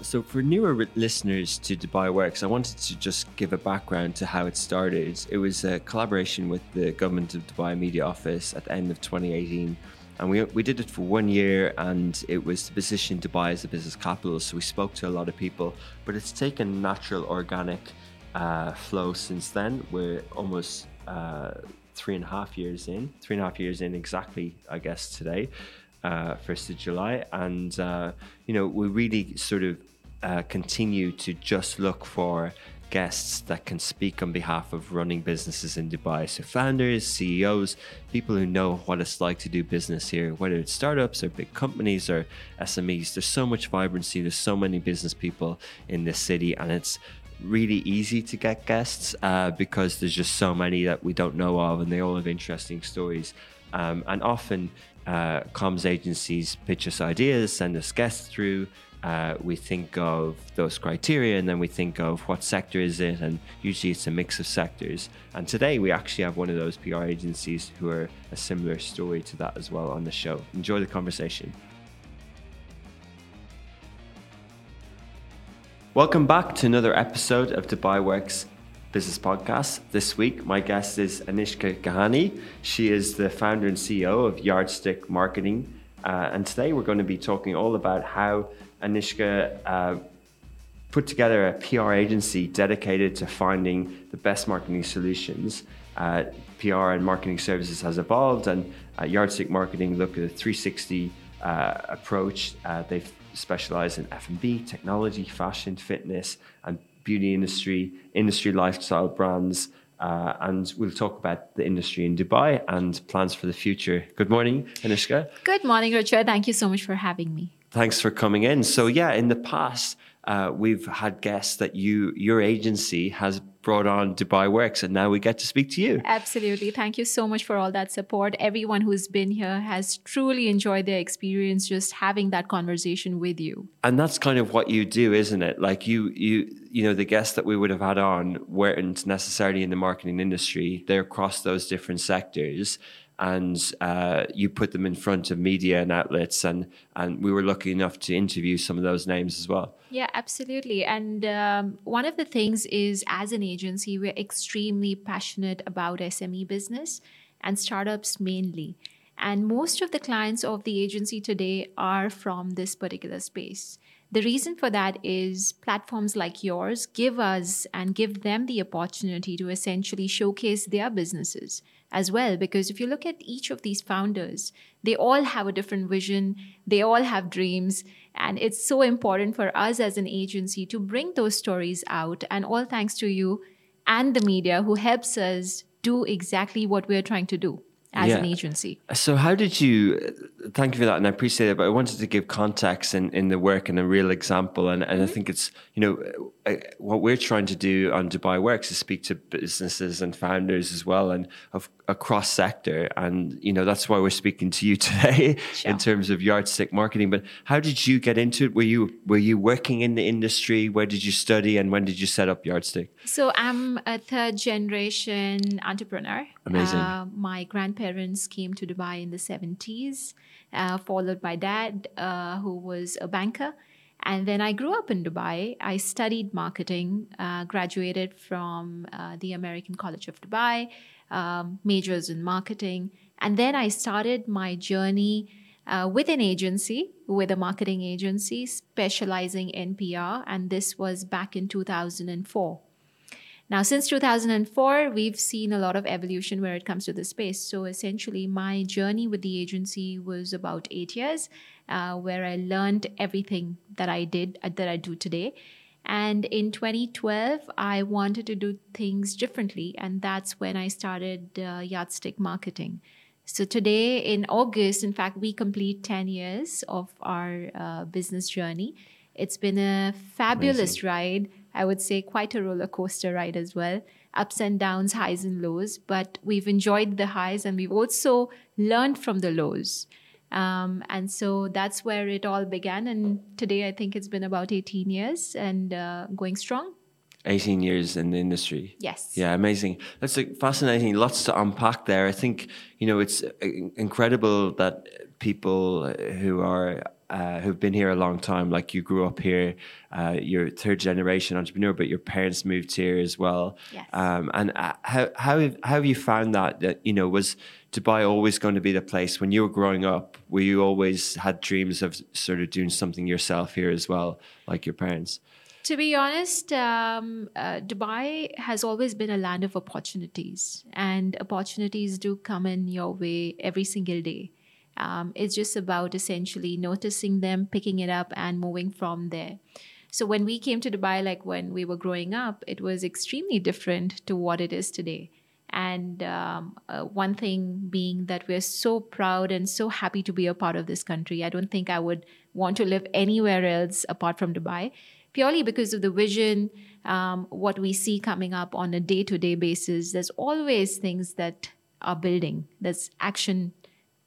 Um, so, for newer listeners to Dubai Works, I wanted to just give a background to how it started. It was a collaboration with the Government of Dubai Media Office at the end of 2018. And we, we did it for one year, and it was to position Dubai as a business capital. So, we spoke to a lot of people, but it's taken natural, organic uh, flow since then. We're almost uh, three and a half years in, three and a half years in exactly, I guess, today uh, 1st of July. And, uh, you know, we really sort of uh, continue to just look for guests that can speak on behalf of running businesses in Dubai. So, founders, CEOs, people who know what it's like to do business here, whether it's startups or big companies or SMEs. There's so much vibrancy, there's so many business people in this city, and it's really easy to get guests uh, because there's just so many that we don't know of, and they all have interesting stories. Um, and often uh, comms agencies pitch us ideas, send us guests through. Uh, we think of those criteria and then we think of what sector is it, and usually it's a mix of sectors. And today we actually have one of those PR agencies who are a similar story to that as well on the show. Enjoy the conversation. Welcome back to another episode of Dubai Works Business Podcast. This week, my guest is Anishka Gahani. She is the founder and CEO of Yardstick Marketing. Uh, and today we're going to be talking all about how Anishka uh, put together a PR agency dedicated to finding the best marketing solutions. Uh, PR and marketing services has evolved, and uh, Yardstick Marketing look at a 360 uh, approach. Uh, they've specialized in F&B, technology, fashion, fitness, and beauty industry, industry lifestyle brands, uh, and we'll talk about the industry in Dubai and plans for the future. Good morning, Anishka. Good morning, Richard. Thank you so much for having me. Thanks for coming in. So, yeah, in the past, uh, we've had guests that you your agency has brought on Dubai Works, and now we get to speak to you. Absolutely. Thank you so much for all that support. Everyone who's been here has truly enjoyed their experience just having that conversation with you. And that's kind of what you do, isn't it? Like you you you know, the guests that we would have had on weren't necessarily in the marketing industry. They're across those different sectors and uh, you put them in front of media and outlets and and we were lucky enough to interview some of those names as well. Yeah absolutely. And um, one of the things is as an agency we're extremely passionate about sme business and startups mainly. And most of the clients of the agency today are from this particular space the reason for that is platforms like yours give us and give them the opportunity to essentially showcase their businesses as well. Because if you look at each of these founders, they all have a different vision, they all have dreams. And it's so important for us as an agency to bring those stories out. And all thanks to you and the media who helps us do exactly what we're trying to do as yeah. an agency. So, how did you? Thank you for that, and I appreciate it. But I wanted to give context in, in the work and a real example, and, and mm-hmm. I think it's you know uh, what we're trying to do on Dubai Works is speak to businesses and founders as well, and of across sector, and you know that's why we're speaking to you today sure. in terms of yardstick marketing. But how did you get into it? Were you were you working in the industry? Where did you study, and when did you set up Yardstick? So I'm a third generation entrepreneur. Amazing. Uh, my grandparents came to Dubai in the 70s, uh, followed by dad, uh, who was a banker. And then I grew up in Dubai. I studied marketing, uh, graduated from uh, the American College of Dubai, um, majors in marketing. And then I started my journey uh, with an agency, with a marketing agency specializing in PR. And this was back in 2004. Now, since 2004, we've seen a lot of evolution where it comes to the space. So, essentially, my journey with the agency was about eight years, uh, where I learned everything that I did, uh, that I do today. And in 2012, I wanted to do things differently. And that's when I started uh, Yardstick Marketing. So, today in August, in fact, we complete 10 years of our uh, business journey. It's been a fabulous Amazing. ride I would say quite a roller coaster ride as well. ups and downs, highs and lows, but we've enjoyed the highs and we've also learned from the lows. Um, and so that's where it all began. And today, I think it's been about 18 years and uh, going strong. 18 years in the industry. Yes. Yeah, amazing. That's like fascinating. Lots to unpack there. I think, you know, it's uh, incredible that people who are uh, who've been here a long time, like you grew up here, uh, you're third generation entrepreneur, but your parents moved here as well. Yes. Um, and uh, how how have, how have you found that? That you know was Dubai always going to be the place when you were growing up? Were you always had dreams of sort of doing something yourself here as well, like your parents? To be honest, um, uh, Dubai has always been a land of opportunities, and opportunities do come in your way every single day. Um, it's just about essentially noticing them, picking it up, and moving from there. So when we came to Dubai, like when we were growing up, it was extremely different to what it is today. And um, uh, one thing being that we're so proud and so happy to be a part of this country. I don't think I would want to live anywhere else apart from Dubai, purely because of the vision, um, what we see coming up on a day to day basis. There's always things that are building, there's action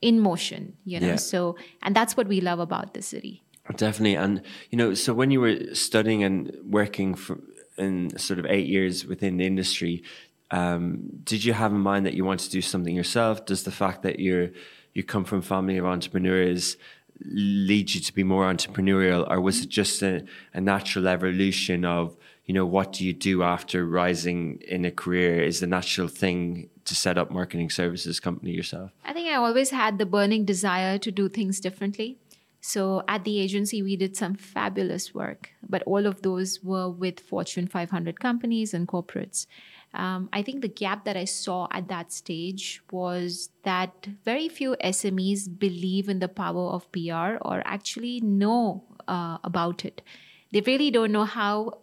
in motion, you know. Yeah. So, and that's what we love about the city. Definitely, and you know, so when you were studying and working for in sort of eight years within the industry, um, did you have in mind that you want to do something yourself? Does the fact that you're you come from a family of entrepreneurs lead you to be more entrepreneurial, or was it just a, a natural evolution of you know what do you do after rising in a career? Is the natural thing to set up marketing services company yourself? I think I always had the burning desire to do things differently. So at the agency, we did some fabulous work, but all of those were with Fortune 500 companies and corporates. Um, I think the gap that I saw at that stage was that very few SMEs believe in the power of PR or actually know uh, about it. They really don't know how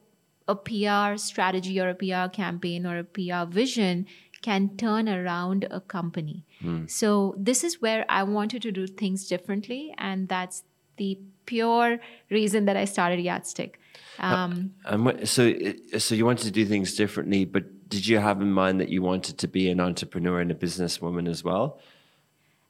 a PR strategy or a PR campaign or a PR vision can turn around a company. Hmm. So this is where I wanted to do things differently, and that's the pure reason that I started Yardstick. Uh, um, And so, uh, so you wanted to do things differently, but did you have in mind that you wanted to be an entrepreneur and a businesswoman as well?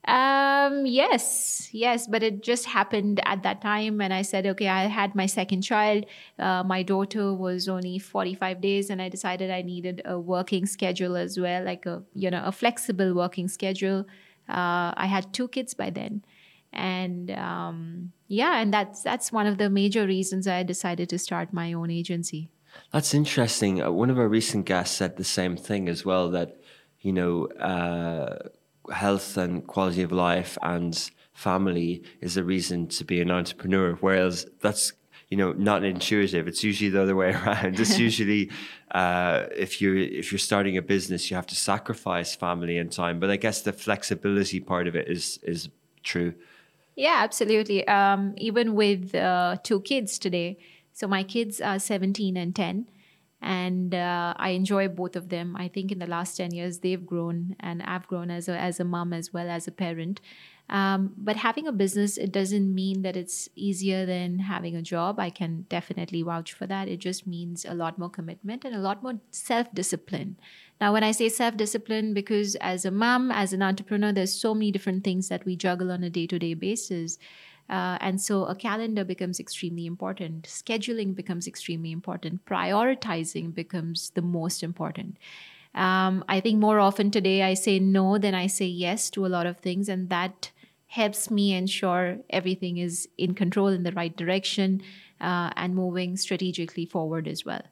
Um, yes, yes, but it just happened at that time. And I said, okay, I had my second child. Uh, my daughter was only 45 days, and I decided I needed a working schedule as well, like a, you know, a flexible working schedule. Uh, I had two kids by then. And um, yeah, and that's that's one of the major reasons I decided to start my own agency. That's interesting. Uh, one of our recent guests said the same thing as well that, you know, uh, health and quality of life and family is a reason to be an entrepreneur, whereas that's you know not intuitive. It's usually the other way around. It's usually uh, if you're if you're starting a business, you have to sacrifice family and time. But I guess the flexibility part of it is is true. Yeah, absolutely. Um, even with uh, two kids today. So my kids are 17 and 10, and uh, I enjoy both of them. I think in the last 10 years, they've grown, and I've grown as a, as a mom as well as a parent. Um, but having a business, it doesn't mean that it's easier than having a job. I can definitely vouch for that. It just means a lot more commitment and a lot more self discipline. Now, when I say self discipline, because as a mom, as an entrepreneur, there's so many different things that we juggle on a day to day basis. Uh, and so a calendar becomes extremely important. Scheduling becomes extremely important. Prioritizing becomes the most important. Um, I think more often today I say no than I say yes to a lot of things, and that helps me ensure everything is in control in the right direction uh, and moving strategically forward as well.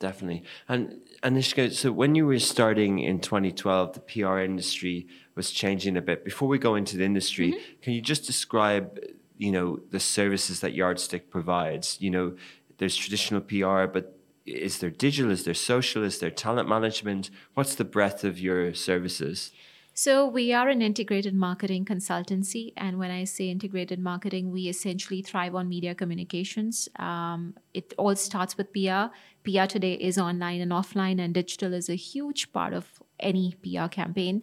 Definitely. And Anishka, so when you were starting in 2012, the PR industry was changing a bit. Before we go into the industry, can you just describe, you know, the services that Yardstick provides? You know, there's traditional PR, but is there digital? Is there social? Is there talent management? What's the breadth of your services? So, we are an integrated marketing consultancy. And when I say integrated marketing, we essentially thrive on media communications. Um, it all starts with PR. PR today is online and offline, and digital is a huge part of any PR campaign.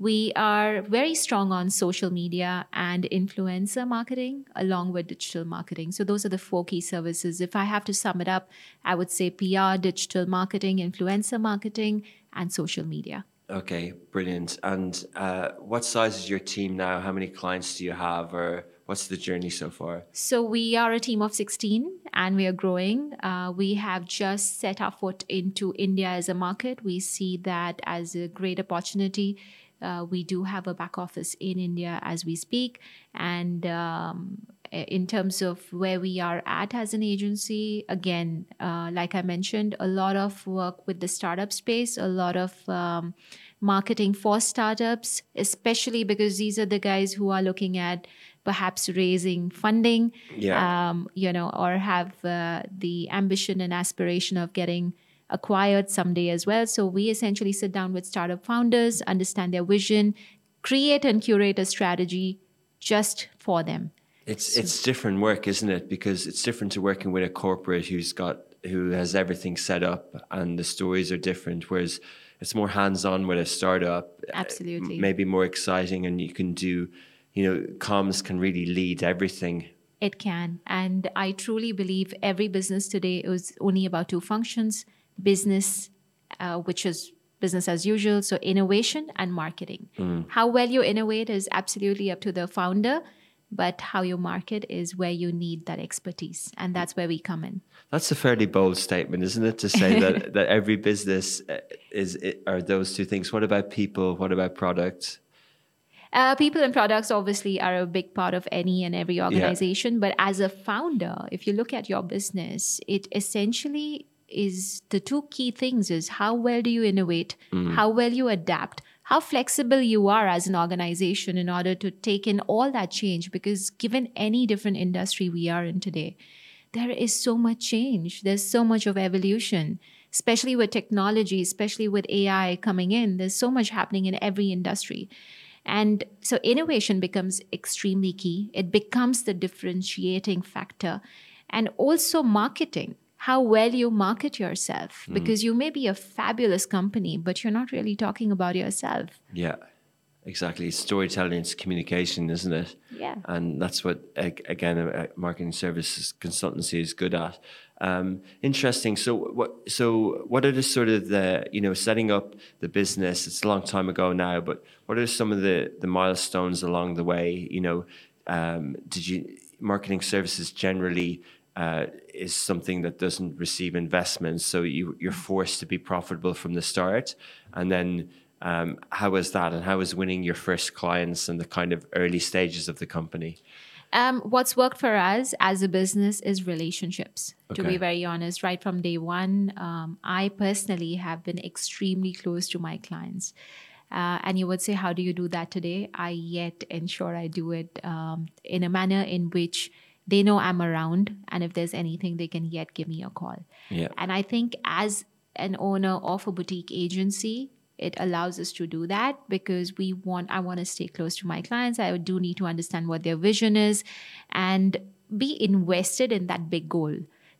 We are very strong on social media and influencer marketing along with digital marketing. So, those are the four key services. If I have to sum it up, I would say PR, digital marketing, influencer marketing, and social media. Okay, brilliant. And uh, what size is your team now? How many clients do you have, or what's the journey so far? So we are a team of 16 and we are growing. Uh, we have just set our foot into India as a market. We see that as a great opportunity. Uh, we do have a back office in India as we speak. And um, in terms of where we are at as an agency, again, uh, like I mentioned, a lot of work with the startup space, a lot of um, marketing for startups, especially because these are the guys who are looking at perhaps raising funding, Yeah. um, you know, or have uh, the ambition and aspiration of getting acquired someday as well. So we essentially sit down with startup founders, understand their vision, create and curate a strategy just for them. It's it's different work, isn't it? Because it's different to working with a corporate who's got who has everything set up and the stories are different. Whereas it's more hands on with a startup. uh, Absolutely. maybe more exciting, and you can do, you know, comms can really lead everything. It can. And I truly believe every business today is only about two functions business, uh, which is business as usual, so innovation and marketing. How well you innovate is absolutely up to the founder, but how you market is where you need that expertise. And that's where we come in. That's a fairly bold statement, isn't it? To say that that every business uh, is it, are those two things. What about people? What about products? Uh, people and products obviously are a big part of any and every organization. But as a founder, if you look at your business, it essentially is the two key things is how well do you innovate, mm. how well you adapt, how flexible you are as an organization in order to take in all that change. Because given any different industry we are in today, there is so much change. There's so much of evolution, especially with technology, especially with AI coming in. There's so much happening in every industry. And so innovation becomes extremely key. It becomes the differentiating factor. And also marketing, how well you market yourself, because you may be a fabulous company, but you're not really talking about yourself. Yeah, exactly. Storytelling, it's communication, isn't it? Yeah. And that's what, again, a marketing services consultancy is good at. Um, interesting. So, what? So, what are the sort of the you know setting up the business? It's a long time ago now, but what are some of the the milestones along the way? You know, um, did you marketing services generally? Uh, is something that doesn't receive investments, so you, you're forced to be profitable from the start. And then, um, how was that, and how was winning your first clients and the kind of early stages of the company? Um, what's worked for us as a business is relationships. To be very honest, right from day one, um, I personally have been extremely close to my clients. Uh, and you would say, how do you do that today? I yet ensure I do it um, in a manner in which they know I'm around, and if there's anything, they can yet give me a call. Yeah. And I think as an owner of a boutique agency, it allows us to do that because we want I want to stay close to my clients. I do need to understand what their vision is and be invested in that big goal.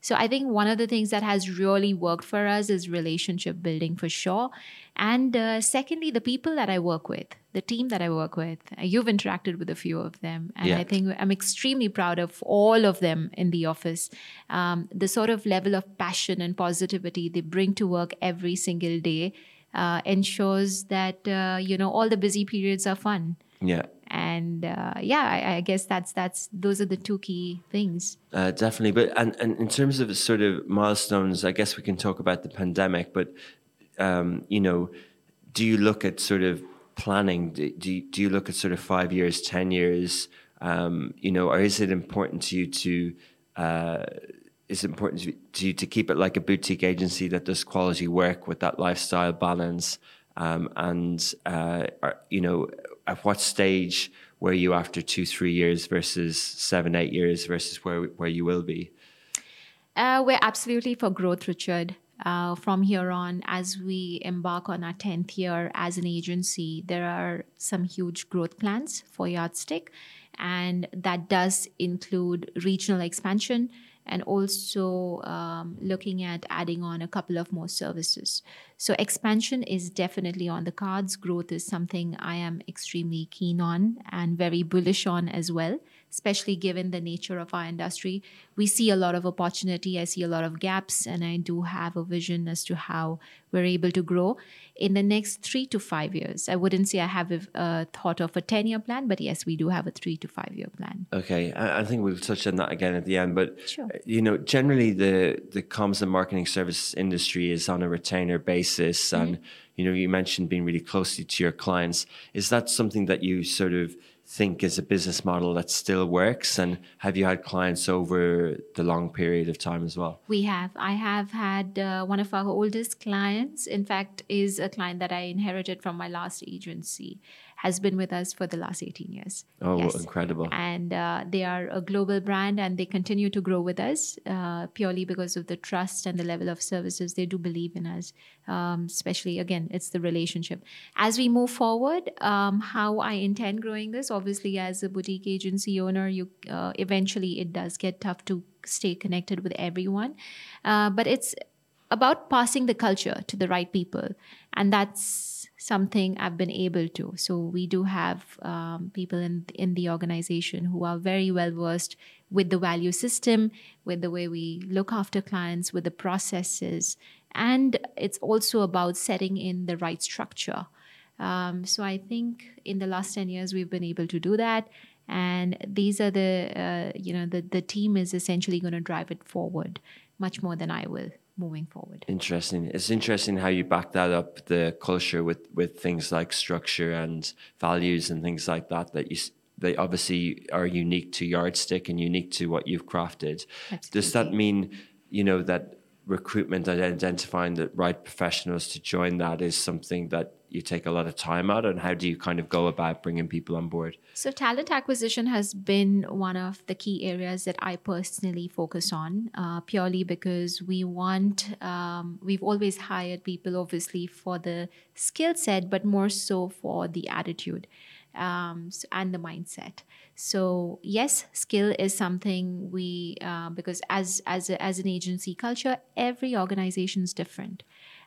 So I think one of the things that has really worked for us is relationship building for sure. And uh, secondly, the people that I work with, the team that I work with. Uh, You've interacted with a few of them, and Yeah. I think I'm extremely proud of all of them in the office. Um, the sort of level of passion and positivity they bring to work every single day uh, ensures that uh, you know all the busy periods are fun. Yeah. And uh, yeah, I, I guess that's that's those are the two key things. Uh, definitely, but and, and in terms of sort of milestones, I guess we can talk about the pandemic. But um, you know, do you look at sort of planning? Do do you, do you look at sort of five years, ten years? Um, you know, or is it important to you to uh, is it important to, to you to keep it like a boutique agency that does quality work with that lifestyle balance? Um, and uh, are, you know, at what stage were you after two, three years versus seven, eight years versus where where you will be? Uh, we're absolutely for growth, Richard. Uh, from here on, as we embark on our 10th year as an agency, there are some huge growth plans for Yardstick, and that does include regional expansion. And also um, looking at adding on a couple of more services. So, expansion is definitely on the cards. Growth is something I am extremely keen on and very bullish on as well especially given the nature of our industry. We see a lot of opportunity. I see a lot of gaps, and I do have a vision as to how we're able to grow in the next three to five years. I wouldn't say I have a, thought of a 10 year plan, but yes, we do have a three to five year plan. Okay. I, I, think we'll touch on that again at the end, but sure. you know, generally the, the comms and marketing service industry is on a retainer basis. Mm-hmm. And, you know, you mentioned being really closely to your clients. Is that something that you sort of think is a business model that still works? And have you had clients over the long period of time as well? We have. I have had uh, one of our oldest clients, in fact, is a client that I inherited from my last agency has been with us for the last 18 years. Oh, yes. incredible. And uh, they are a global brand and they continue to grow with us uh, purely because of the trust and the level of services they do believe in us. Um, especially, again, it's the relationship. As we move forward, um, how I intend growing this, obviously, as a boutique agency owner, you uh, eventually it does get tough to stay connected with everyone. Uh, but it's about passing the culture to the right people. And that's something I've been able to. So we do have um, people in in the organization who are very well versed with the value system, with the way we look after clients, with the processes, and it's also about setting in the right structure. Um, so I think in the last ten years we've been able to do that, and these are the uh, you know the the team is essentially going to drive it forward much more than I will moving forward. Interesting. It's interesting how you back that up the culture with with things like structure and values and things like that that you they obviously are unique to Yardstick and unique to what you've crafted. Absolutely. Does that mean you know that recruitment and identifying the right professionals to join that is something that you take a lot of time out and how do you kind of go about bringing people on board? So talent acquisition has been one of the key areas that i personally focus on uh, purely because we want um, we've always hired people obviously for the skill set but more so for the attitude um, and the mindset. So yes skill is something we uh, because as as a, as an agency culture every organization is different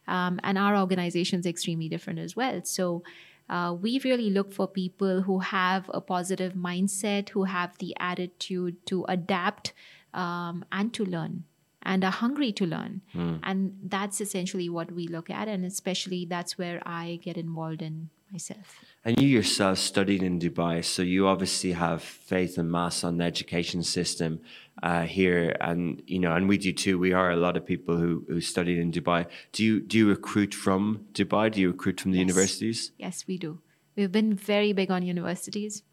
um, and our organization is extremely different as well. So uh, we really look for people who have a positive mindset, who have the attitude to adapt um, and to learn and are hungry to learn. Mm. And that's essentially what we look at. And especially that's where I get involved in myself. And you yourself studied in Dubai, so you obviously have faith and mass on the education system uh, here, and you know, and we do too. We are a lot of people who, who studied in Dubai. Do you do you recruit from Dubai? Do you recruit from the yes. universities? Yes, we do. We've been very big on universities,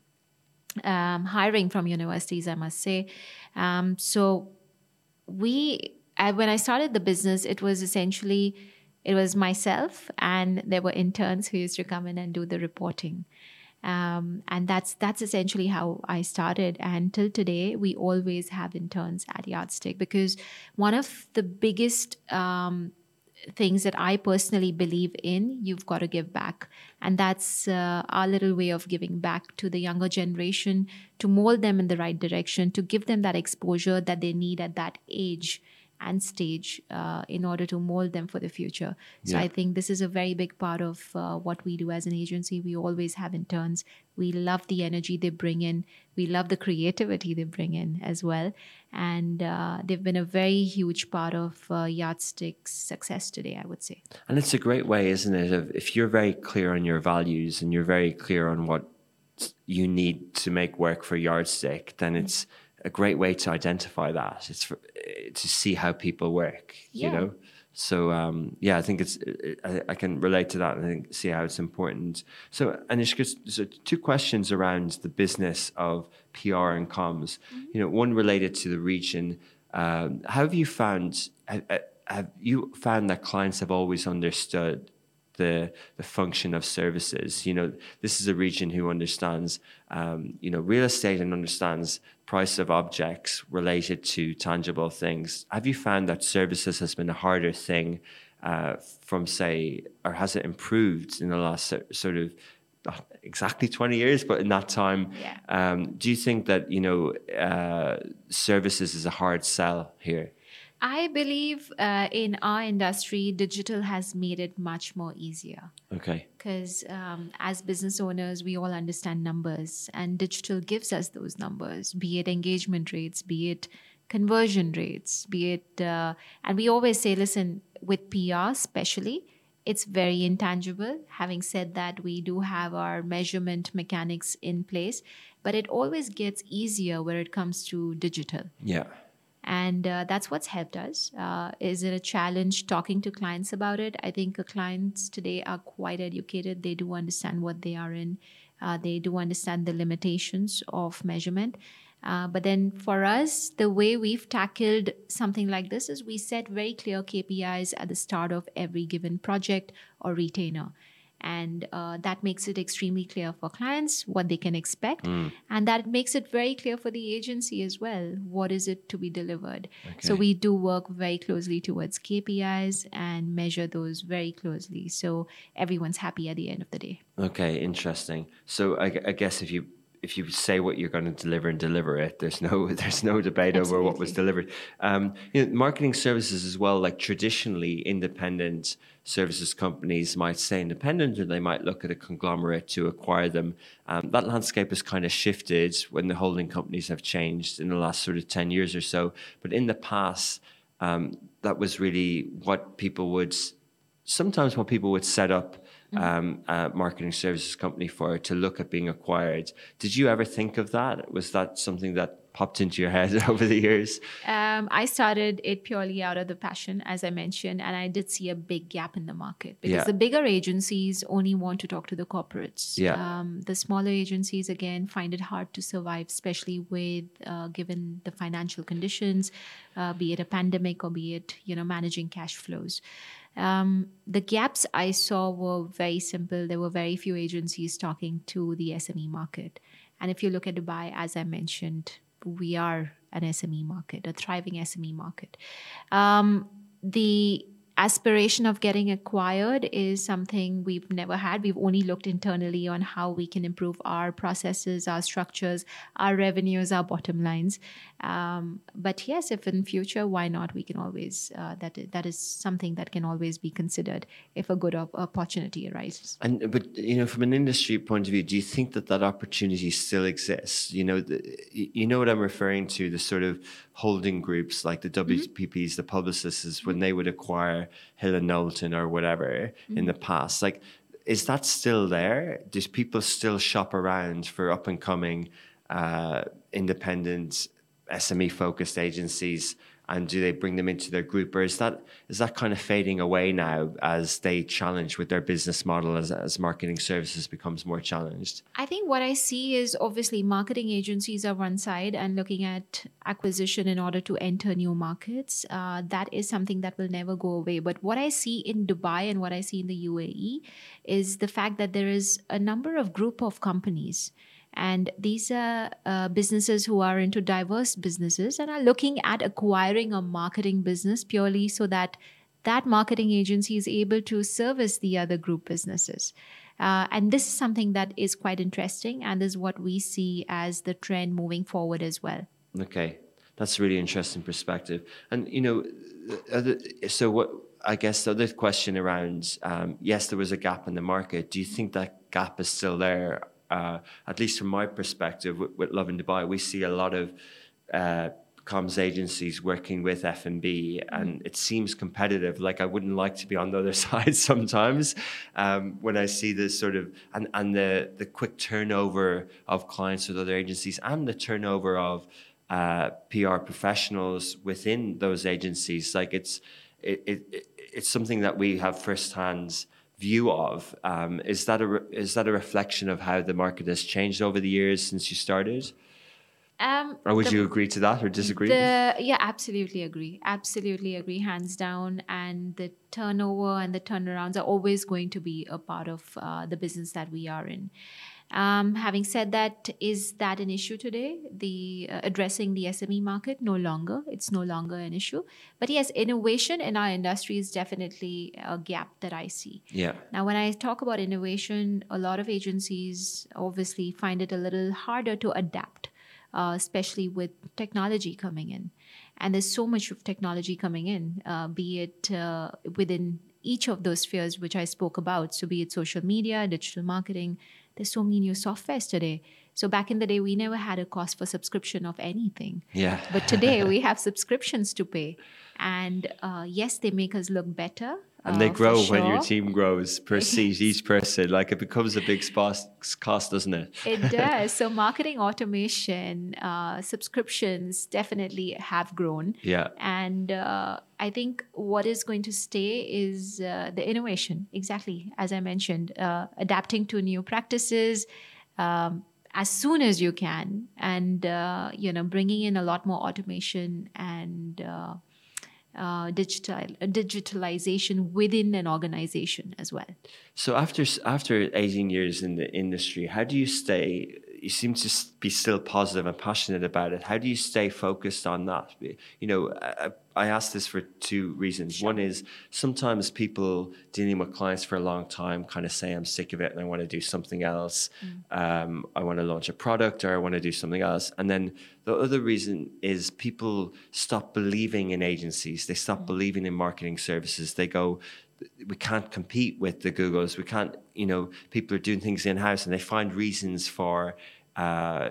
um, hiring from universities. I must say. Um, so we, I, when I started the business, it was essentially it was myself and there were interns who used to come in and do the reporting. Um, and that's that's essentially how I started. And till today, we always have interns at Yardstick because one of the biggest um, things that I personally believe in, you've got to give back, and that's uh, our little way of giving back to the younger generation to mold them in the right direction, to give them that exposure that they need at that age and stage uh, in order to mold them for the future. So yeah. I think this is a very big part of uh, what we do as an agency. We always have interns. We love the energy they bring in. We love the creativity they bring in as well. And uh, they've been a very huge part of uh, Yardstick's success today, I would say. And it's a great way, isn't it? If you're very clear on your values and you're very clear on what you need to make work for Yardstick, then it's a great way to identify that. It's for, to see how people work, yeah. you know? So um, yeah, I think it's I, I, can relate to that and I think see how it's important. So Anishka, so two questions around the business of PR and comms. Mm-hmm. You know, one related to the region. Um, how have you found have, have you found that clients have always understood the the function of services. You know, this is a region who understands, um, you know, real estate and understands price of objects related to tangible things. Have you found that services has been a harder thing uh, from, say, or has it improved in the last sort of not exactly 20 years, but in that time. Yeah. Um, do you think that, you know, uh, services is a hard sell here? I believe uh, in our industry, digital has made it much more easier. Okay. Because um, as business owners, we all understand numbers, and digital gives us those numbers, be it engagement rates, be it conversion rates, be it, uh, and we always say, listen, with PR especially, it's very intangible. Having said that, we do have our measurement mechanics in place, but it always gets easier where it comes to digital Yeah. And uh, that's what's helped us. Uh, is it a challenge talking to clients about it? I think uh, clients today are quite educated. They do understand what they are in. Uh, they do understand the limitations of measurement. Uh, but then for us the way we've tackled something like this is we set very clear kpis at the start of every given project or retainer and uh, that makes it extremely clear for clients what they can expect. And that makes it very clear for the agency as well what is it to be delivered. So we do work very closely towards kpis and measure those very closely. So everyone's happy at the end of the day. Okay, interesting. So I, I guess if you if you say what you're going to deliver and deliver it, there's no there's no debate over what was delivered. Um, you know, marketing services as well. Like traditionally, independent services companies might stay independent, or they might look at a conglomerate to acquire them. Um, that landscape has kind of shifted when the holding companies have changed in the last sort of ten years or so. But in the past, um, that was really what people would sometimes what people would set up um, a marketing services company for to look at being acquired. Did you ever think of that? Was that something that popped into your head over the years? um, i started it purely out of the passion as i mentioned and i did see a big gap in the market because Yeah. the bigger agencies only want to talk to the corporates Yeah. um, the smaller agencies again find it hard to survive especially with uh, given the financial conditions uh, be it a pandemic or be it you know managing cash flows um, the gaps I saw were very simple. There were very few agencies talking to the SME market. And if you look at Dubai, as I mentioned, we are an SME market, a thriving SME market. Um, the aspiration of getting acquired is something we've never had. We've only looked internally on how we can improve our processes, our structures, our revenues, our bottom lines. Um, but yes, if in future, why not? We can always uh, that that is something that can always be considered if a good op- opportunity arises. And but you know, from an industry point of view, do you think that that opportunity still exists? You know, the, you know what I'm referring to the sort of holding groups like the WPPs, the Publicis, when they would acquire Hill and Knowlton or whatever in the past. Like, is that still there? Do people still shop around for up and coming uh, independent SME focused agencies? And do they bring them into their group or is that is that kind of fading away now as they challenge with their business model as, as marketing services becomes more challenged I think what I see is obviously marketing agencies are one side and looking at acquisition in order to enter new markets. Uh, that is something that will never go away. But what I see in Dubai and what I see in the UAE is the fact that there is a number of group of companies. And these are uh, businesses who are into diverse businesses and are looking at acquiring a marketing business purely so that that marketing agency is able to service the other group businesses. Uh, and this is something that is quite interesting and is what we see as the trend moving forward as well. okay that's a really interesting perspective and you know so what i guess the other question around um, yes there was a gap in the market do you think that gap is still there uh, at least from my perspective with, with Lovin Dubai we see a lot of uh, comms agencies working with F&B and it seems competitive. Like I wouldn't like to be on the other side sometimes um, when I see this sort of and, and the the quick turnover of clients with other agencies and the turnover of uh, PR professionals within those agencies. Like it's it, it, it- it's something that we have firsthand view of um, is that a re- is that a reflection of how the market has changed over the years since you started Um, or would the- you agree to that or disagree The, yeah, absolutely agree. Absolutely agree, hands down. And the turnover and the turnarounds are always going to be a part of uh, the business that we are in. Um, having said that, is that an issue today? The uh, addressing the SME market no longer. It's no longer an issue. But yes, innovation in our industry is definitely a gap that I see. Yeah. Now, when I talk about innovation, a lot of agencies obviously find it a little harder to adapt, uh, especially with technology coming in. And there's so much of technology coming in, uh, be it uh, within each of those spheres which I spoke about. So, be it social media, digital marketing, there's so many new softwares today. So, back in the day, we never had a cost for subscription of anything. Yeah. But today, we have subscriptions to pay. And uh, yes, they make us look better. And they uh, for grow when your team grows per seat, each person. Like it becomes a big spas- cost, doesn't it? It does. So, marketing automation, uh, subscriptions definitely have grown. Yeah. And uh, I think what is going to stay is uh, the innovation, exactly as I mentioned, uh, adapting to new practices. Um, as soon as you can, and uh, you know, bringing in a lot more automation and uh, uh, digital digitalization within an organization as well. So after after 18 years in the industry, how do you stay? You seem to be still positive and passionate about it. How do you stay focused on that? You know, I, I ask this for two reasons. One is sometimes people dealing with clients for a long time kind of say, "I'm sick of it and I want to do something else. Um, I want to launch a product or I want to do something else." And then the other reason is people stop believing in agencies. They stop believing in marketing services. They go, we can't compete with the Googles. We can't, you know, people are doing things in house and they find reasons for uh,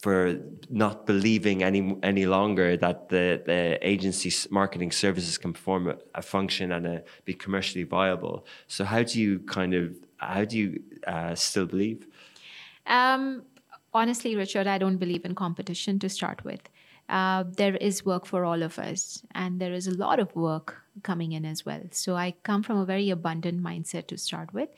for not believing any any longer that the the agency's marketing services can perform a, a function and a, be commercially viable. So how do you kind of how do you uh, still believe? Um, honestly, Richard, I don't believe in competition to start with. Uh, there is work for all of us, and there is a lot of work coming in as well. So I come from a very abundant mindset to start with.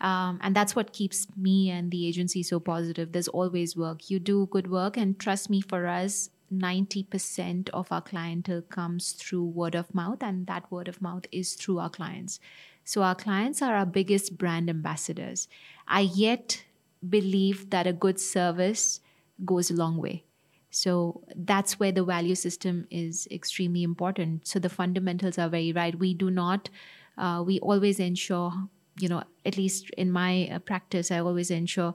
Um, and that's what keeps me and the agency so positive. There's always work. You do good work, and trust me, for us, 90% of our clientele comes through word of mouth, and that word of mouth is through our clients. So our clients are our biggest brand ambassadors. I yet believe that a good service goes a long way. So that's where the value system is extremely important. So the fundamentals are very right. We do not, uh, we always ensure, you know, at least in my uh, practice, I always ensure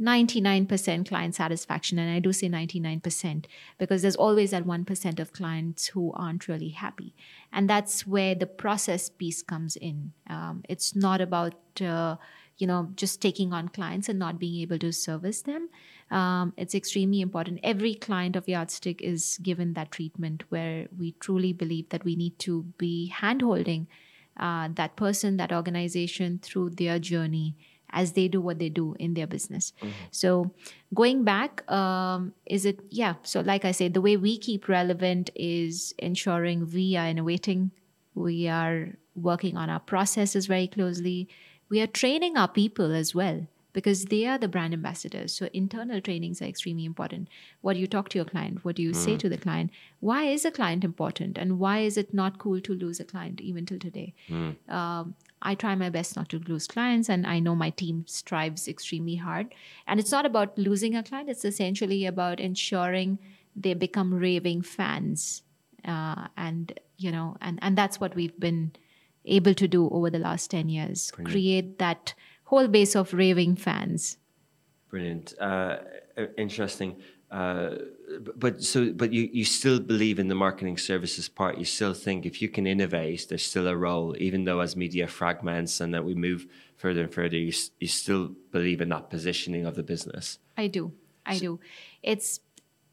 99% client satisfaction. And I do say 99% because there's always that 1% of clients who aren't really happy. And that's where the process piece comes in. Um, it's not about, uh, you know, just taking on clients and not being able to service them. Um, it's extremely important. Every client of Yardstick is given that treatment where we truly believe that we need to be handholding uh, that person, that organization through their journey as they do what they do in their business. So, going back, um, is it, yeah. So, like I said, the way we keep relevant is ensuring we are innovating, we are working on our processes very closely, we are training our people as well because they are the brand ambassadors. So internal trainings are extremely important. What do you talk to your client? What do you say to the client? Why is a client important? And why is it not cool to lose a client even till today? Um, I try my best not to lose clients, and I know my team strives extremely hard. And it's not about losing a client, it's essentially about ensuring they become raving fans. Uh, and, you know, and, and that's what we've been able to do over the last 10 years create that whole base of raving fans. Brilliant. Uh, interesting. Uh, but so, but you, you still believe in the marketing services part. You still think if you can innovate, there's still a role, even though as media fragments and that we move further and further, you, you still believe in that positioning of the business. I do. I do. It's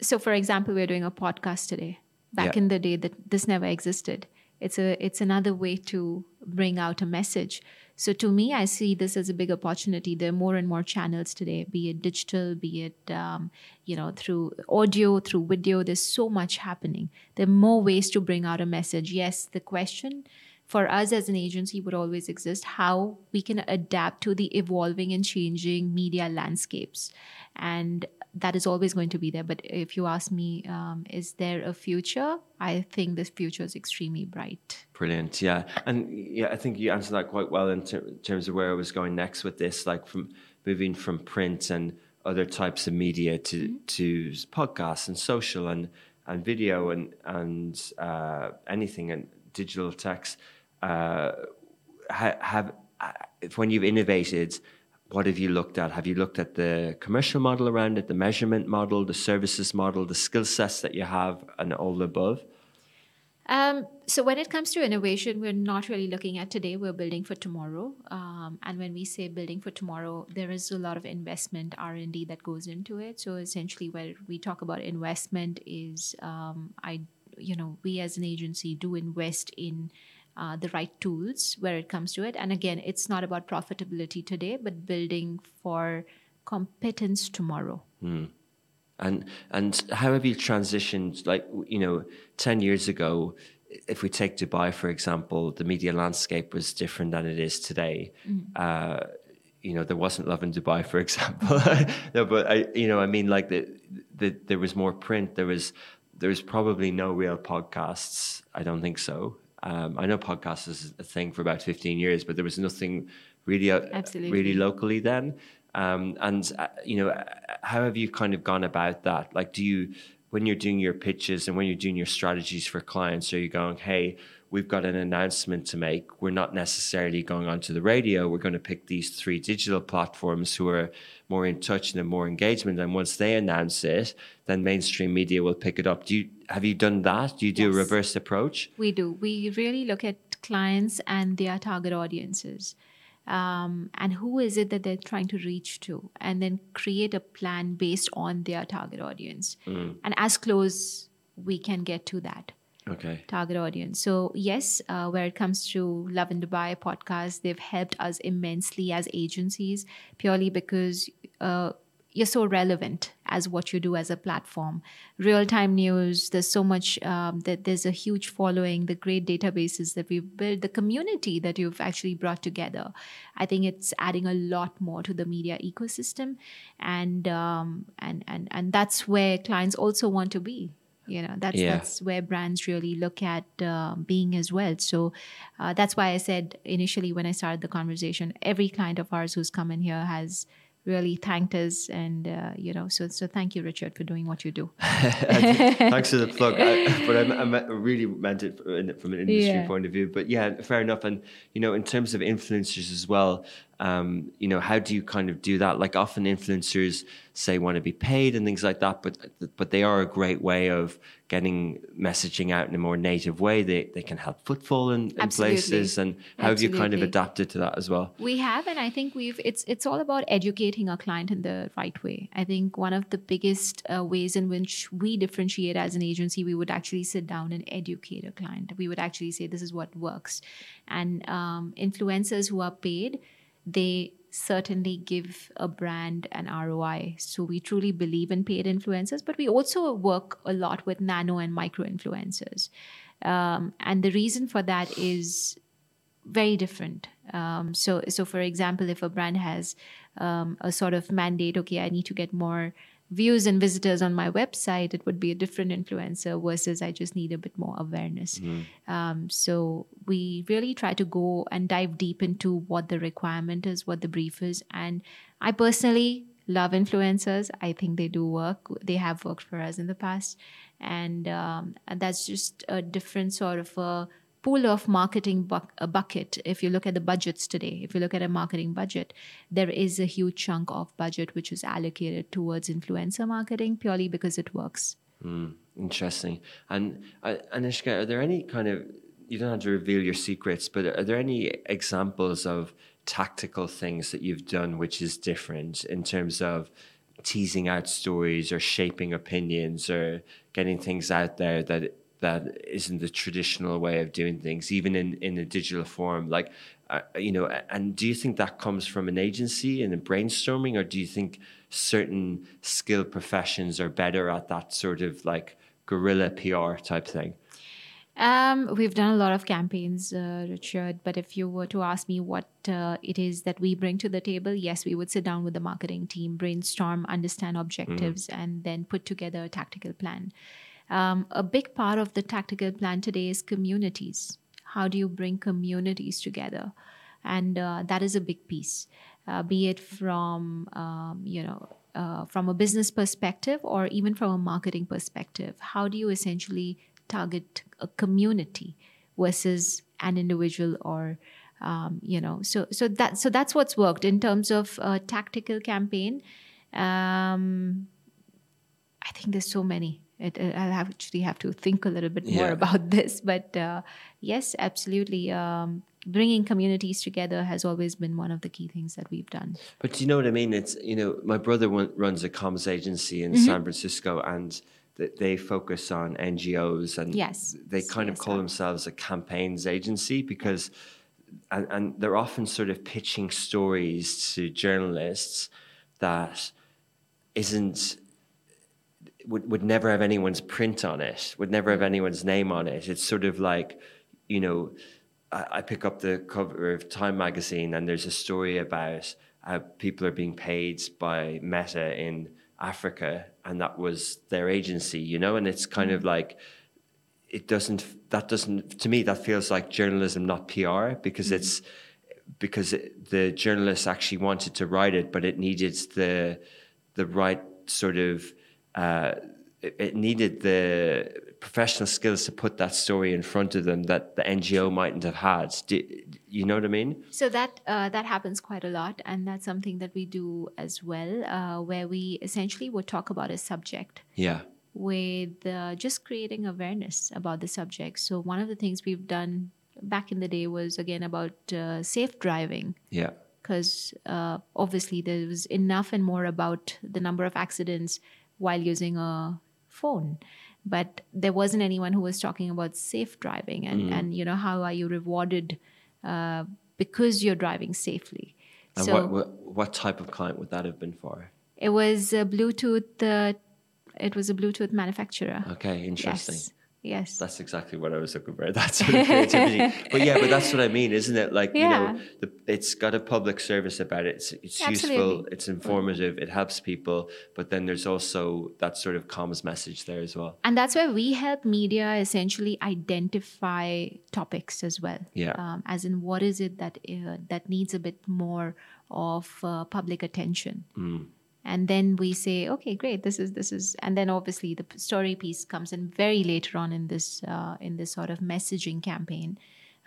so. For example, we're doing a podcast today. Back Yeah. in the day, that this never existed. It's a. It's another way to bring out a message. So to me, I see this as a big opportunity. There are more and more channels today, be it digital, be it um, you know through audio, through video. There's so much happening. There are more ways to bring out a message. Yes, the question for us as an agency would always exist how we can adapt to the evolving and changing media landscapes and that is always going to be there but if you ask me um, is there a future i think this future is extremely bright Brilliant. Yeah. And yeah, I think you answered that quite well in ter- terms of where I was going next with this. Like from moving from print and other types of media to Mm-hmm. to podcasts and social and and video and and uh, anything and digital text. Uh, ha- have uh, when you've innovated, what have you looked at? Have you looked at the commercial model around it, the measurement model, the services model, the skill sets that you have, and all the above? Um, so when it comes to innovation, we're not really looking at today. We're building for tomorrow. Um, and when we say building for tomorrow, there is a lot of investment R and D that goes into it. So essentially, where we talk about investment is, um, I, you know, we as an agency do invest in uh, the right tools where it comes to it. And again, it's not about profitability today, but building for competence tomorrow. And and how have you transitioned? Like you know, ten years ago, if we take Dubai for example, the media landscape was different than it is today. Uh, you know, there wasn't Lovin Dubai, for example. no, but I, you know, I mean, like the, the there was more print. There was there was probably no real podcasts. I don't think so. Um, I know podcasts is a thing for about fifteen years, but there was nothing really uh, Absolutely. really locally then. Um, and uh, you know, how have you kind of gone about that? Like, do you when you're doing your pitches and when you're doing your strategies for clients, are you going, hey? We've got an announcement to make. We're not necessarily going onto the radio. We're going to pick these three digital platforms who are more in touch and have more engagement. And once they announce it, then mainstream media will pick it up. Do you have you done that? Do you do a reverse approach? We do. We really look at clients and their target audiences. Um, and who is it that they're trying to reach to? And then create a plan based on their target audience. And as close we can get to that Okay. target audience. So, yes, uh, where it comes to Lovin Dubai podcast, they've helped us immensely as agencies purely because uh, you're so relevant as what you do as a platform. Real time news, there's so much, um, that there's a huge following, the great databases that we've built, the community that you've actually brought together. I think it's adding a lot more to the media ecosystem. And, um, and, and, and that's where clients also want to be you know that's Yeah. that's where brands really look at uh, being as well so uh, that's why i said initially when i started the conversation every client of ours who's come in here has really thanked us and uh, you know so so thank you richard for doing what you do Thanks for the plug. I, but I, I really meant it from an industry Yeah. point of view. But yeah, fair enough. And you know, in terms of influencers as well, um, you know, how do you kind of do that? Like often influencers say want to be paid and things like that, but but they are a great way of getting messaging out in a more native way. They they can help footfall in, in places. And how have you kind of adapted to that as well? We have, and I think we've. It's it's all about educating our client in the right way. I think one of the biggest uh, ways in which we differentiate as an agency, we would actually sit down and educate a client. We would actually say this is what works, and um, influencers who are paid, they certainly give a brand an ROI. So we truly believe in paid influencers, but we also work a lot with nano and micro influencers. Um, and the reason for that is very different. Um, so, so for example, if a brand has um, a sort of mandate, okay, I need to get more views and visitors on my website, it would be a different influencer versus I just need a bit more awareness. Um, so we really try to go and dive deep into what the requirement is, what the brief is, and I personally love influencers. I think they do work. They have worked for us in the past, and, um, and that's just a different sort of a pool of marketing buck- bucket. If you look at the budgets today, if you look at a marketing budget, there is a huge chunk of budget which is allocated towards influencer marketing purely because it works. Interesting. And uh, Anishka, are there any kind of you don't have to reveal your secrets, but are there any examples of tactical things that you've done which is different in terms of teasing out stories or shaping opinions or getting things out there that that isn't the traditional way of doing things, even in in a digital form? Like, uh, you know, and do you think that comes from an agency and a brainstorming, or do you think certain skilled professions are better at that sort of like guerrilla PR type thing? Um, we've done a lot of campaigns, uh, Richard. But if you were to ask me what uh, it is that we bring to the table, yes, we would sit down with the marketing team, brainstorm, understand objectives, and then put together a tactical plan. Um, a big part of the tactical plan today is communities. How do you bring communities together? And uh, that is a big piece. uh, be it from um, you know uh, from a business perspective or even from a marketing perspective. How do you essentially target a community versus an individual or um, you know so so that so that's what's worked in terms of a tactical campaign um, i think there's so many it, i'll actually have to think a little bit more Yeah. about this but uh, yes absolutely um, bringing communities together has always been one of the key things that we've done But do you know what I mean? It's you know, my brother runs a comms agency in Mm-hmm. San Francisco, and th- they focus on NGOs, and Yes, they kind of call CSR. themselves a campaigns agency because, and, and they're often sort of pitching stories to journalists that isn't would, would never have anyone's print on it, would never have anyone's name on it. It's sort of like, you know, I, I pick up the cover of Time magazine and there's a story about how people are being paid by Meta in Africa and that was their agency, you know, and it's kind of mm-hmm. like, it doesn't, that doesn't, to me, that feels like journalism, not PR, because mm-hmm. it's, because it, the journalists actually wanted to write it, but it needed the, the right sort of, uh, it, it needed the professional skills to put that story in front of them that the NGO mightn't have had. Do, you know what I mean? So that uh, that happens quite a lot, and that's something that we do as well, uh, where we essentially would talk about a subject Yeah. with uh, just creating awareness about the subject. So one of the things we've done back in the day was again about uh, safe driving, Yeah. because uh, obviously there was enough and more about the number of accidents while using a phone. But there wasn't anyone who was talking about safe driving and, and you know how are you rewarded uh, because you're driving safely. And so what, what what type of client would that have been for? it was a bluetooth uh, it was a bluetooth manufacturer. Okay, interesting. yes yes That's exactly what I was looking for. That sort of creativity. but yeah, but that's what I mean, isn't it? Like you know, the, it's got a public service about it. It's, it's useful. It's informative. It helps people. But then there's also that sort of comms message there as well. and that's where we help media essentially identify topics as well Yeah. um, as in what is it that uh, that needs a bit more of uh, public attention and then we say okay great this is this is and then obviously the story piece comes in very later on in this uh, in this sort of messaging campaign.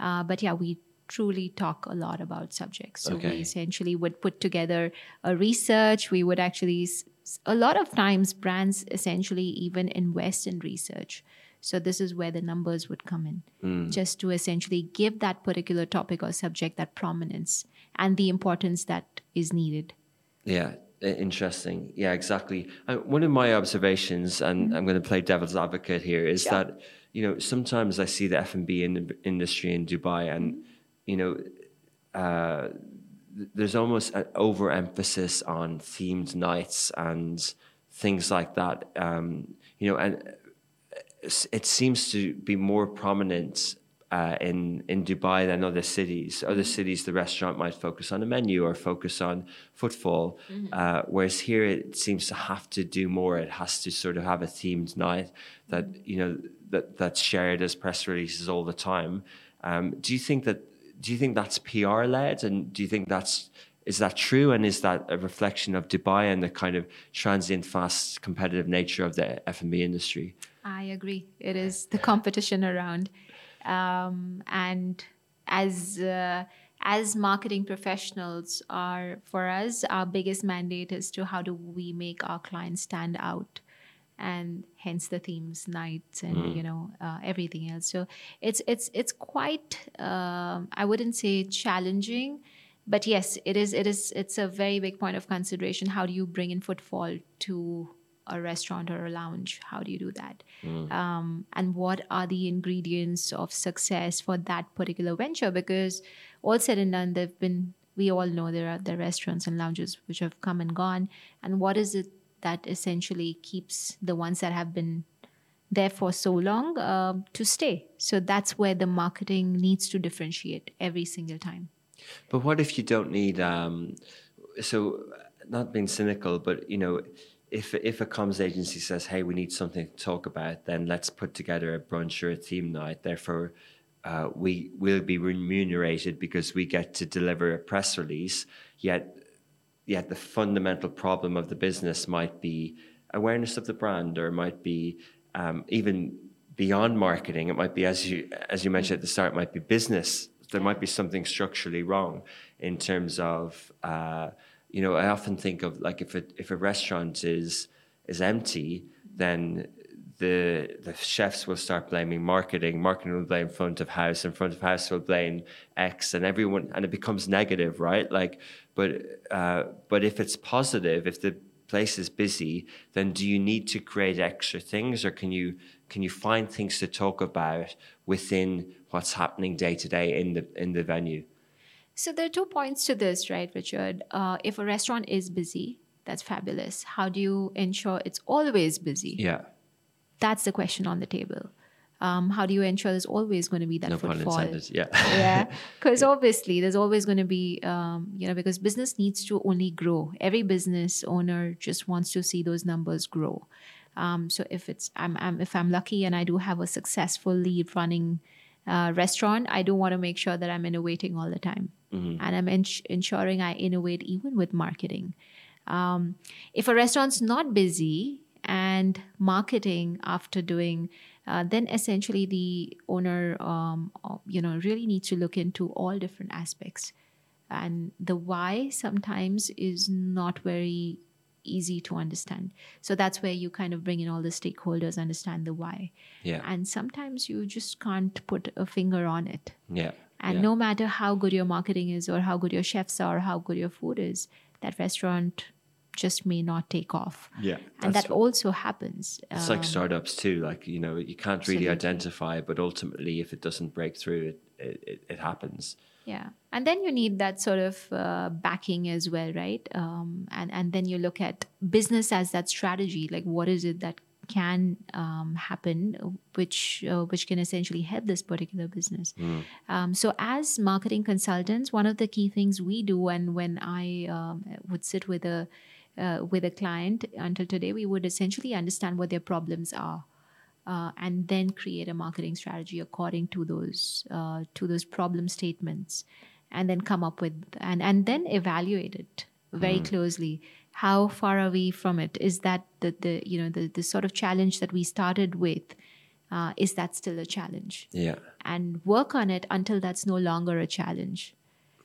Uh, but yeah we truly talk a lot about subjects. So Okay. we essentially would put together a research. We would actually a lot of times brands essentially even invest in research. So this is where the numbers would come in. Just to essentially give that particular topic or subject that prominence and the importance that is needed. Yeah, interesting. Yeah, exactly. Uh, one of my observations, and I'm going to play devil's advocate here, is that you know sometimes I see the F and B in, industry in Dubai, and you know. Uh, there's almost an overemphasis on themed nights and things like that. Um, you know, and it seems to be more prominent uh, in in Dubai than other cities. Other cities, the restaurant might focus on a menu or focus on footfall, uh, whereas here it seems to have to do more. It has to sort of have a themed night that you know that that's shared as press releases all the time. Um, do you think that? Do you think that's PR led, and do you think that's is that true, and is that a reflection of Dubai and the kind of transient, fast, competitive nature of the F and B industry? I agree. It is the competition around, um, and as uh, as marketing professionals, are for us our biggest mandate is to how do we make our clients stand out, and hence the themes, nights, and you know uh, everything else. So it's it's it's quite um, I wouldn't say challenging. But yes, it is. It is. It's a very big point of consideration. How do you bring in footfall to a restaurant or a lounge? How do you do that? Um, and what are the ingredients of success for that particular venture? Because all said and done, there've been. We all know there are the restaurants and lounges which have come and gone. And what is it that essentially keeps the ones that have been there for so long uh, to stay? So that's where the marketing needs to differentiate every single time. But what if you don't need? Um, so, not being cynical, but you know, if if a comms agency says, "Hey, we need something to talk about," then let's put together a brunch or a theme night. Therefore, uh, we will be remunerated because we get to deliver a press release. Yet, yet the fundamental problem of the business might be awareness of the brand, or might be um, even beyond marketing. It might be as you as you mentioned at the start, it might be business. There might be something structurally wrong in terms of uh, you know. I often think of like if a if a restaurant is is empty, then the the chefs will start blaming marketing. Marketing will blame front of house, and front of house will blame X, and everyone, and it becomes negative, right? Like, but uh, but if it's positive, if the place is busy, then do you need to create extra things, or can you can you find things to talk about within what's happening day to day in the in the venue? So there are two points to this, right, Richard? Uh, if a restaurant is busy, that's fabulous. How do you ensure it's always busy? Yeah. That's the question on the table. Um, how do you ensure there's always going to be that No footfall? Yeah. yeah because obviously there's always going to be um, you know because business needs to only grow every business owner just wants to see those numbers grow um, so if it's I'm, I'm if i'm lucky and i do have a successful lead running uh, restaurant i do want to make sure that i'm innovating all the time and i'm ensuring i innovate even with marketing. Um, if a restaurant's not busy and marketing after doing uh, then essentially the owner um, uh, you know really needs to look into all different aspects. And the why sometimes is not very easy to understand. So that's where you kind of bring in all the stakeholders understand the why. Yeah. and sometimes you just can't put a finger on it. Yeah. And yeah. no matter how good your marketing is, or how good your chefs are, or how good your food is, that restaurant just may not take off. Yeah. And that also happens. It's like Um, startups too. Like you know, you can't really Absolutely. identify, but ultimately, if it doesn't break through, it it, it, it happens. Yeah, and then you need that sort of uh, backing as well, right? Um, and and then you look at business as that strategy. Like, what is it that can um, happen, which uh, which can essentially help this particular business. Um, so, as marketing consultants, one of the key things we do, and when I um, would sit with a uh, with a client until today, we would essentially understand what their problems are uh, and then create a marketing strategy according to those uh, to those problem statements and then come up with and and then evaluate it very closely how far are we from it is that the, the you know the, the sort of challenge that we started with uh, is that still a challenge Yeah. and work on it until that's no longer a challenge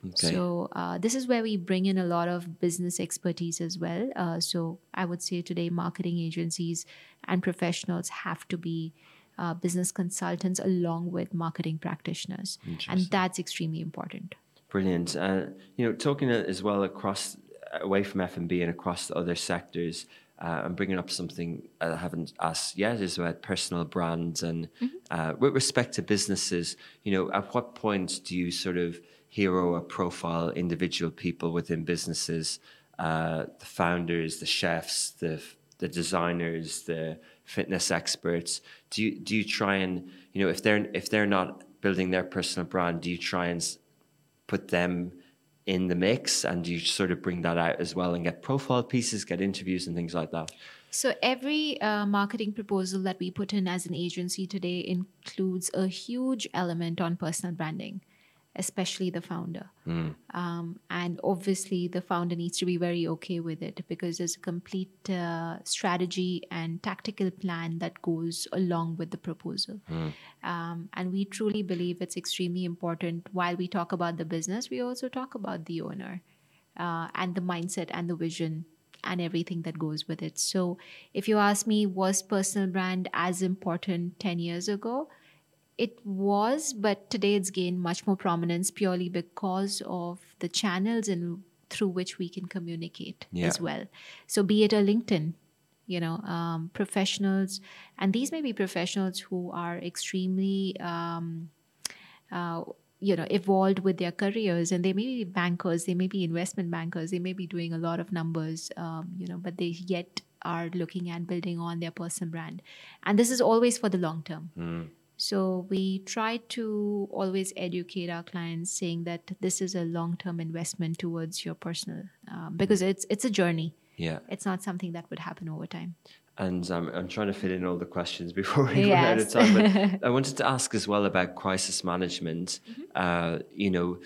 Okay. so uh, this is where we bring in a lot of business expertise as well. Uh, so I would say today, marketing agencies and professionals have to be uh, business consultants along with marketing practitioners, and that's extremely important. Brilliant. Uh, you know, talking as well across away from F and B and across the other sectors. Uh, I'm bringing up something I haven't asked yet is about personal brands and uh, with respect to businesses. You know, at what point do you sort of hero or profile individual people within businesses, uh, the founders, the chefs, the the designers, the fitness experts? Do you do you try and you know if they're if they're not building their personal brand, do you try and put them in the mix and you sort of bring that out as well and get profile pieces, get interviews and things like that. So every uh, marketing proposal that we put in as an agency today includes a huge element on personal branding, especially the founder. Um, and obviously, the founder needs to be very okay with it because there's a complete uh, strategy and tactical plan that goes along with the proposal. Um, and we truly believe it's extremely important. While we talk about the business, we also talk about the owner uh, and the mindset and the vision and everything that goes with it. So, if you ask me, was personal brand as important 10 years ago? It was, but today it's gained much more prominence purely because of the channels and through which we can communicate Yeah. as well. So, be it a LinkedIn, you know, um, professionals, and these may be professionals who are extremely, um, uh, you know, evolved with their careers, and they may be bankers, they may be investment bankers, they may be doing a lot of numbers, um, you know, but they yet are looking at building on their personal brand, and this is always for the long term. So we try to always educate our clients, saying that this is a long-term investment towards your personal, um, because it's it's a journey. Yeah. It's not something that would happen over time. And um, I'm trying to fit in all the questions before we run out of time. But I wanted to ask as well about crisis management. Mm-hmm. Uh, you know,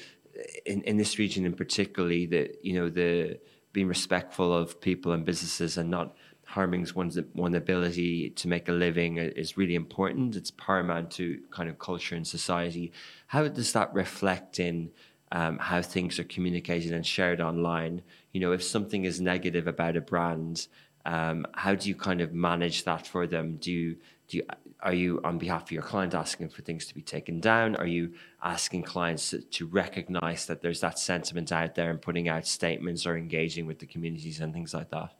in, in this region in particularly, that you know the being respectful of people and businesses and not harming one's one ability to make a living is really important. It's paramount to kind of culture and society. How does that reflect in um, how things are communicated and shared online? You know, if something is negative about a brand, um, how do you kind of manage that for them? Do you do you, are you on behalf of your client asking for things to be taken down? Are you asking clients to, to recognize that there's that sentiment out there and putting out statements or engaging with the communities and things like that?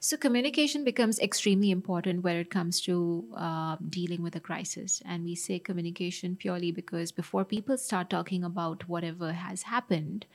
So, communication becomes extremely important when it comes to uh, dealing with a crisis. And we say communication purely because before people start talking about whatever has happened,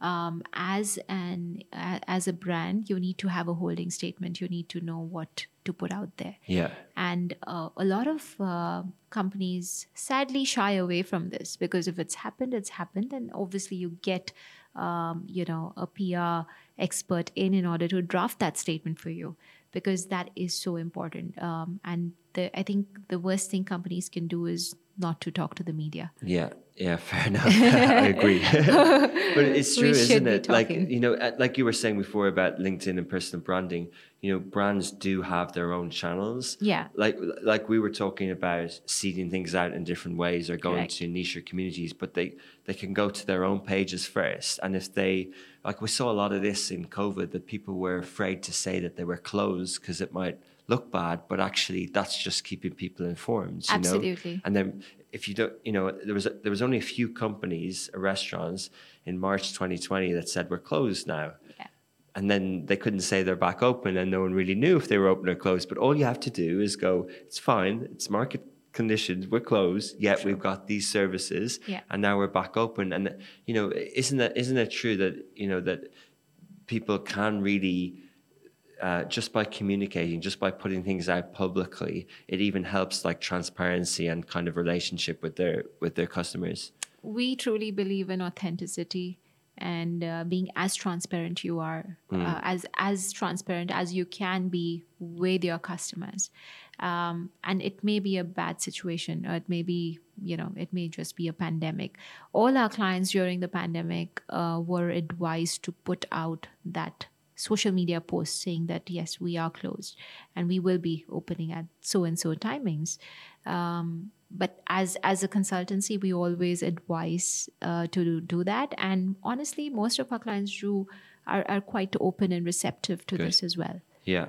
um, as an as a brand, you need to have a holding statement. You need to know what to put out there. Yeah. And uh, a lot of uh, companies sadly shy away from this because if it's happened, it's happened, and obviously you get um, you know, a PR expert in in order to draft that statement for you because that is so important. Um, and the, I think the worst thing companies can do is not to talk to the media. Yeah, yeah, fair enough. I agree. but it's true, isn't it? Like you know, uh, like you were saying before about LinkedIn and personal branding. You know, brands do have their own channels. Yeah. Like like we were talking about seeding things out in different ways or going Correct. to niche communities, but they they can go to their own pages first, and if they like, we saw a lot of this in COVID that people were afraid to say that they were closed because it might look bad, but actually that's just keeping people informed. You Absolutely. Know? And then if you don't, you know, there was a, there was only a few companies, or restaurants in March 2020 that said we're closed now. Yeah. And then they couldn't say they're back open, and no one really knew if they were open or closed. But all you have to do is go, it's fine, it's market conditions, we're closed, yet sure. we've got these services, yeah. and now we're back open. And you know, isn't that isn't it true that you know that people can really uh, just by communicating, just by putting things out publicly, it even helps like transparency and kind of relationship with their with their customers. We truly believe in authenticity and uh, being as transparent you are, mm. uh, as as transparent as you can be with your customers. Um, and it may be a bad situation, or it may be, you know, it may just be a pandemic. All our clients during the pandemic uh, were advised to put out that social media posts saying that yes we are closed and we will be opening at so and so timings. Um, but as as a consultancy we always advise uh, to do that. And honestly most of our clients do are, are quite open and receptive to Good. this as well. Yeah.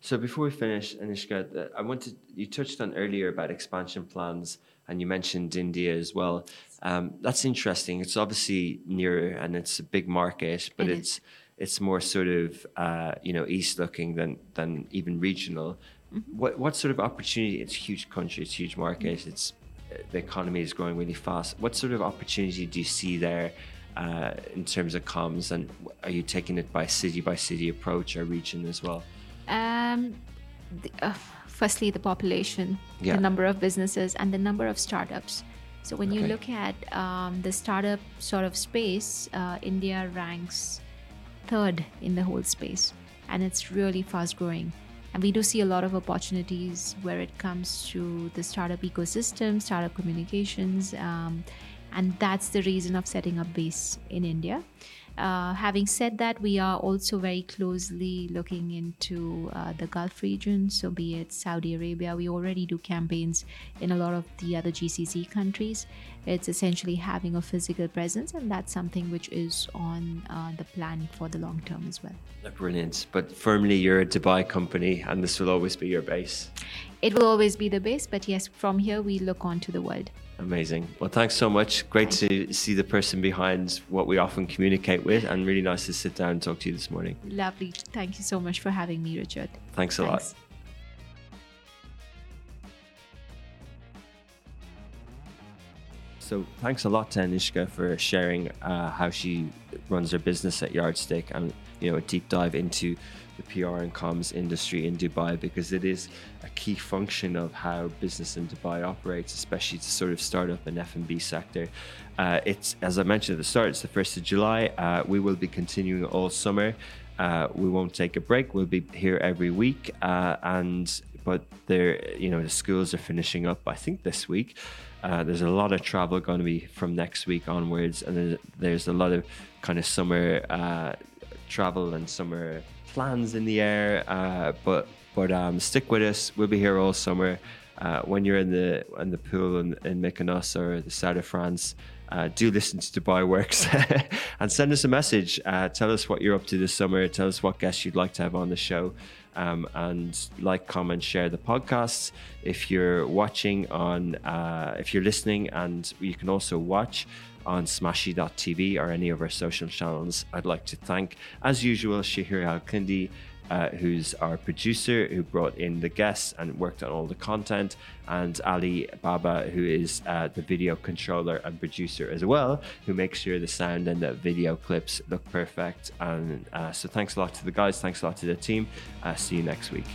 So before we finish anishka uh, i wanted you touched on earlier about expansion plans and you mentioned india as well. Um, that's interesting. It's obviously nearer and it's a big market but it it's is it's more sort of uh, you know east looking than than even regional. Mm-hmm. What what sort of opportunity? It's a huge country, it's a huge market. Mm-hmm. It's uh, the economy is growing really fast. What sort of opportunity do you see there uh, in terms of comms? And are you taking it by city by city approach or region as well? Um, the, uh, firstly, the population, yeah. the number of businesses, and the number of startups. So when okay. you look at um, the startup sort of space, uh, India ranks third in the whole space and it's really fast growing and we do see a lot of opportunities where it comes to the startup ecosystem startup communications um, and that's the reason of setting up base in india uh, having said that, we are also very closely looking into uh, the Gulf region. So, be it Saudi Arabia, we already do campaigns in a lot of the other GCC countries. It's essentially having a physical presence, and that's something which is on uh, the plan for the long term as well. Brilliant. But firmly, you're a Dubai company, and this will always be your base. It will always be the base, but yes, from here we look on to the world. Amazing. Well, thanks so much. Great Thank to you. see the person behind what we often communicate with, and really nice to sit down and talk to you this morning. Lovely. Thank you so much for having me, Richard. Thanks a thanks. lot. So thanks a lot to Anishka for sharing uh, how she runs her business at Yardstick and you know a deep dive into the PR and comms industry in Dubai because it is a key function of how business in Dubai operates, especially to sort of startup and F&B sector. Uh, it's as I mentioned at the start, it's the first of July. Uh, we will be continuing all summer. Uh, we won't take a break. We'll be here every week, uh, and but there, you know, the schools are finishing up. I think this week. Uh, there's a lot of travel going to be from next week onwards, and there's, there's a lot of kind of summer uh, travel and summer plans in the air. Uh, but but um, stick with us. We'll be here all summer. Uh, when you're in the in the pool in, in Mykonos or the south of France, uh, do listen to Dubai Works and send us a message. Uh, tell us what you're up to this summer. Tell us what guests you'd like to have on the show. Um, and like, comment, share the podcasts. If you're watching on, uh, if you're listening, and you can also watch on smashi.tv or any of our social channels. I'd like to thank, as usual, Shahir Al Kindi uh, who's our producer, who brought in the guests and worked on all the content, and Ali Baba, who is uh, the video controller and producer as well, who makes sure the sound and the video clips look perfect. And uh, so, thanks a lot to the guys, thanks a lot to the team. Uh, see you next week.